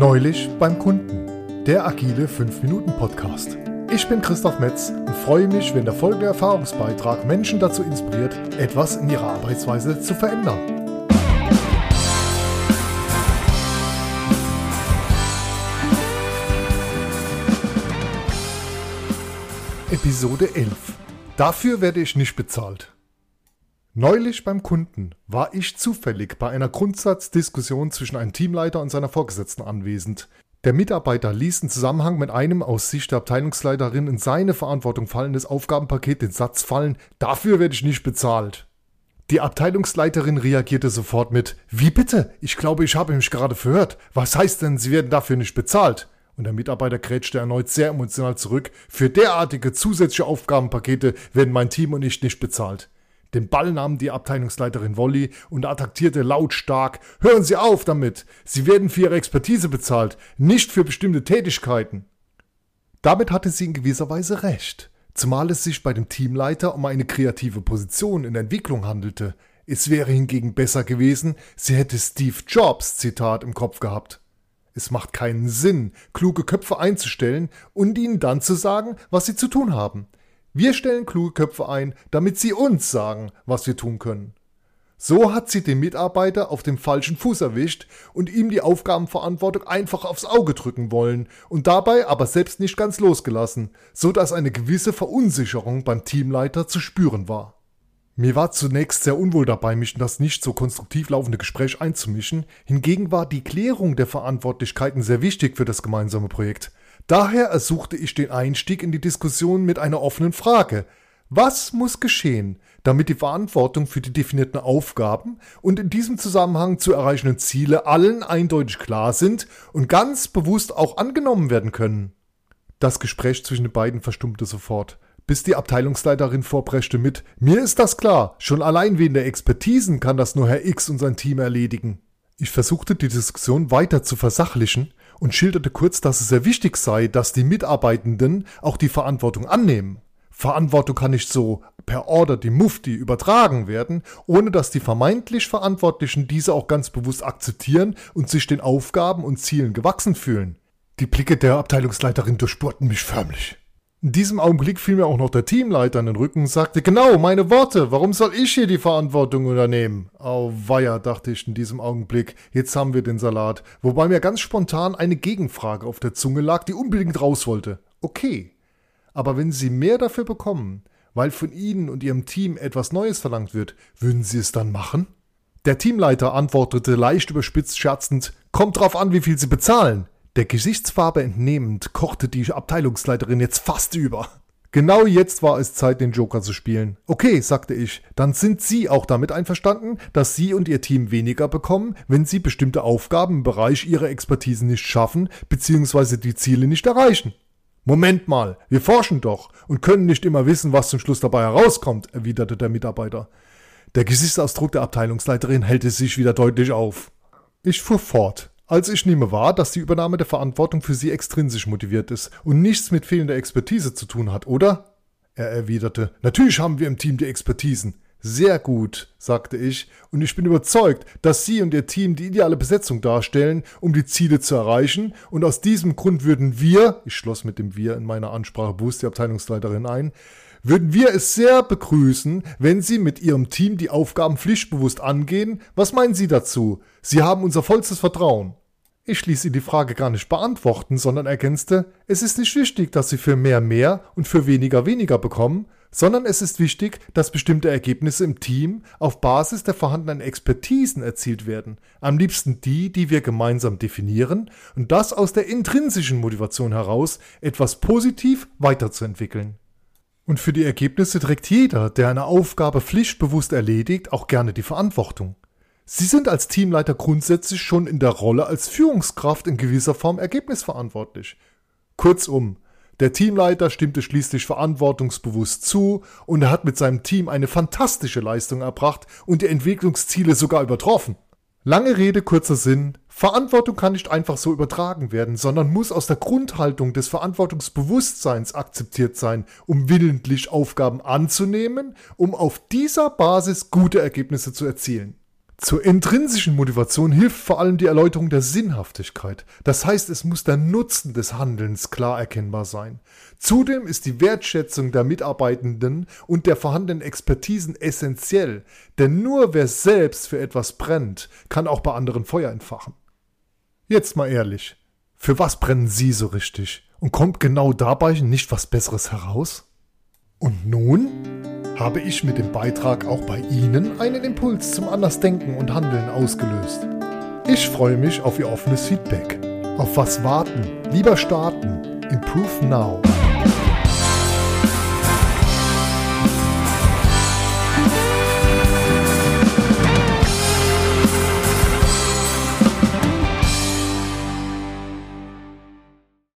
Neulich beim Kunden, der agile 5-Minuten-Podcast. Ich bin Christoph Metz und freue mich, wenn der folgende Erfahrungsbeitrag Menschen dazu inspiriert, etwas in ihrer Arbeitsweise zu verändern. Episode 11. Dafür werde ich nicht bezahlt. Neulich beim Kunden war ich zufällig bei einer Grundsatzdiskussion zwischen einem Teamleiter und seiner Vorgesetzten anwesend. Der Mitarbeiter ließ im Zusammenhang mit einem aus Sicht der Abteilungsleiterin in seine Verantwortung fallendes Aufgabenpaket den Satz fallen, dafür werde ich nicht bezahlt. Die Abteilungsleiterin reagierte sofort mit, wie bitte? Ich glaube, ich habe mich gerade verhört. Was heißt denn, Sie werden dafür nicht bezahlt? Und der Mitarbeiter krätschte erneut sehr emotional zurück. Für derartige zusätzliche Aufgabenpakete werden mein Team und ich nicht bezahlt. Den Ball nahm die Abteilungsleiterin Wolli und attackierte lautstark. Hören Sie auf damit! Sie werden für Ihre Expertise bezahlt, nicht für bestimmte Tätigkeiten. Damit hatte sie in gewisser Weise recht, zumal es sich bei dem Teamleiter um eine kreative Position in der Entwicklung handelte. Es wäre hingegen besser gewesen, sie hätte Steve Jobs Zitat im Kopf gehabt. Es macht keinen Sinn, kluge Köpfe einzustellen und ihnen dann zu sagen, was sie zu tun haben. Wir stellen kluge Köpfe ein, damit sie uns sagen, was wir tun können. So hat sie den Mitarbeiter auf dem falschen Fuß erwischt und ihm die Aufgabenverantwortung einfach aufs Auge drücken wollen und dabei aber selbst nicht ganz losgelassen, so dass eine gewisse Verunsicherung beim Teamleiter zu spüren war. Mir war zunächst sehr unwohl dabei, mich in das nicht so konstruktiv laufende Gespräch einzumischen, hingegen war die Klärung der Verantwortlichkeiten sehr wichtig für das gemeinsame Projekt. Daher ersuchte ich den Einstieg in die Diskussion mit einer offenen Frage. Was muss geschehen, damit die Verantwortung für die definierten Aufgaben und in diesem Zusammenhang zu erreichenden Ziele allen eindeutig klar sind und ganz bewusst auch angenommen werden können? Das Gespräch zwischen den beiden verstummte sofort, bis die Abteilungsleiterin vorpreschte mit Mir ist das klar, schon allein wegen der Expertisen kann das nur Herr X und sein Team erledigen. Ich versuchte die Diskussion weiter zu versachlichen und schilderte kurz, dass es sehr wichtig sei, dass die Mitarbeitenden auch die Verantwortung annehmen. Verantwortung kann nicht so per Order die Mufti übertragen werden, ohne dass die vermeintlich Verantwortlichen diese auch ganz bewusst akzeptieren und sich den Aufgaben und Zielen gewachsen fühlen. Die Blicke der Abteilungsleiterin durchbohrten mich förmlich. In diesem Augenblick fiel mir auch noch der Teamleiter in den Rücken und sagte, genau, meine Worte, warum soll ich hier die Verantwortung übernehmen? Auweia, dachte ich in diesem Augenblick, jetzt haben wir den Salat. Wobei mir ganz spontan eine Gegenfrage auf der Zunge lag, die unbedingt raus wollte. Okay, aber wenn Sie mehr dafür bekommen, weil von Ihnen und Ihrem Team etwas Neues verlangt wird, würden Sie es dann machen? Der Teamleiter antwortete leicht überspitzt scherzend, kommt drauf an, wie viel Sie bezahlen. Der Gesichtsfarbe entnehmend kochte die Abteilungsleiterin jetzt fast über. Genau jetzt war es Zeit, den Joker zu spielen. Okay, sagte ich, dann sind Sie auch damit einverstanden, dass Sie und Ihr Team weniger bekommen, wenn Sie bestimmte Aufgaben im Bereich Ihrer Expertise nicht schaffen bzw. die Ziele nicht erreichen. Moment mal, wir forschen doch und können nicht immer wissen, was zum Schluss dabei herauskommt, erwiderte der Mitarbeiter. Der Gesichtsausdruck der Abteilungsleiterin hellte sich wieder deutlich auf. Ich fuhr fort. Als ich nehme wahr, dass die Übernahme der Verantwortung für sie extrinsisch motiviert ist und nichts mit fehlender Expertise zu tun hat, oder? Er erwiderte, natürlich haben wir im Team die Expertisen. Sehr gut, sagte ich, und ich bin überzeugt, dass Sie und Ihr Team die ideale Besetzung darstellen, um die Ziele zu erreichen, und aus diesem Grund würden wir, ich schloss mit dem Wir in meiner Ansprache bewusst die Abteilungsleiterin ein, würden wir es sehr begrüßen, wenn Sie mit Ihrem Team die Aufgaben pflichtbewusst angehen. Was meinen Sie dazu? Sie haben unser vollstes Vertrauen. Ich ließ ihn die Frage gar nicht beantworten, sondern ergänzte, es ist nicht wichtig, dass Sie für mehr mehr und für weniger weniger bekommen, sondern es ist wichtig, dass bestimmte Ergebnisse im Team auf Basis der vorhandenen Expertisen erzielt werden, am liebsten die, die wir gemeinsam definieren, und das aus der intrinsischen Motivation heraus, etwas positiv weiterzuentwickeln. Und für die Ergebnisse trägt jeder, der eine Aufgabe pflichtbewusst erledigt, auch gerne die Verantwortung. Sie sind als Teamleiter grundsätzlich schon in der Rolle als Führungskraft in gewisser Form ergebnisverantwortlich. Kurzum, der Teamleiter stimmte schließlich verantwortungsbewusst zu und er hat mit seinem Team eine fantastische Leistung erbracht und die Entwicklungsziele sogar übertroffen. Lange Rede, kurzer Sinn. Verantwortung kann nicht einfach so übertragen werden, sondern muss aus der Grundhaltung des Verantwortungsbewusstseins akzeptiert sein, um willentlich Aufgaben anzunehmen, um auf dieser Basis gute Ergebnisse zu erzielen. Zur intrinsischen Motivation hilft vor allem die Erläuterung der Sinnhaftigkeit. Das heißt, es muss der Nutzen des Handelns klar erkennbar sein. Zudem ist die Wertschätzung der Mitarbeitenden und der vorhandenen Expertisen essentiell, denn nur wer selbst für etwas brennt, kann auch bei anderen Feuer entfachen. Jetzt mal ehrlich, für was brennen Sie so richtig? Und kommt genau dabei nicht was Besseres heraus? Und nun? Habe ich mit dem Beitrag auch bei Ihnen einen Impuls zum Andersdenken und Handeln ausgelöst. Ich freue mich auf Ihr offenes Feedback. Auf was warten? Lieber starten. Improve now.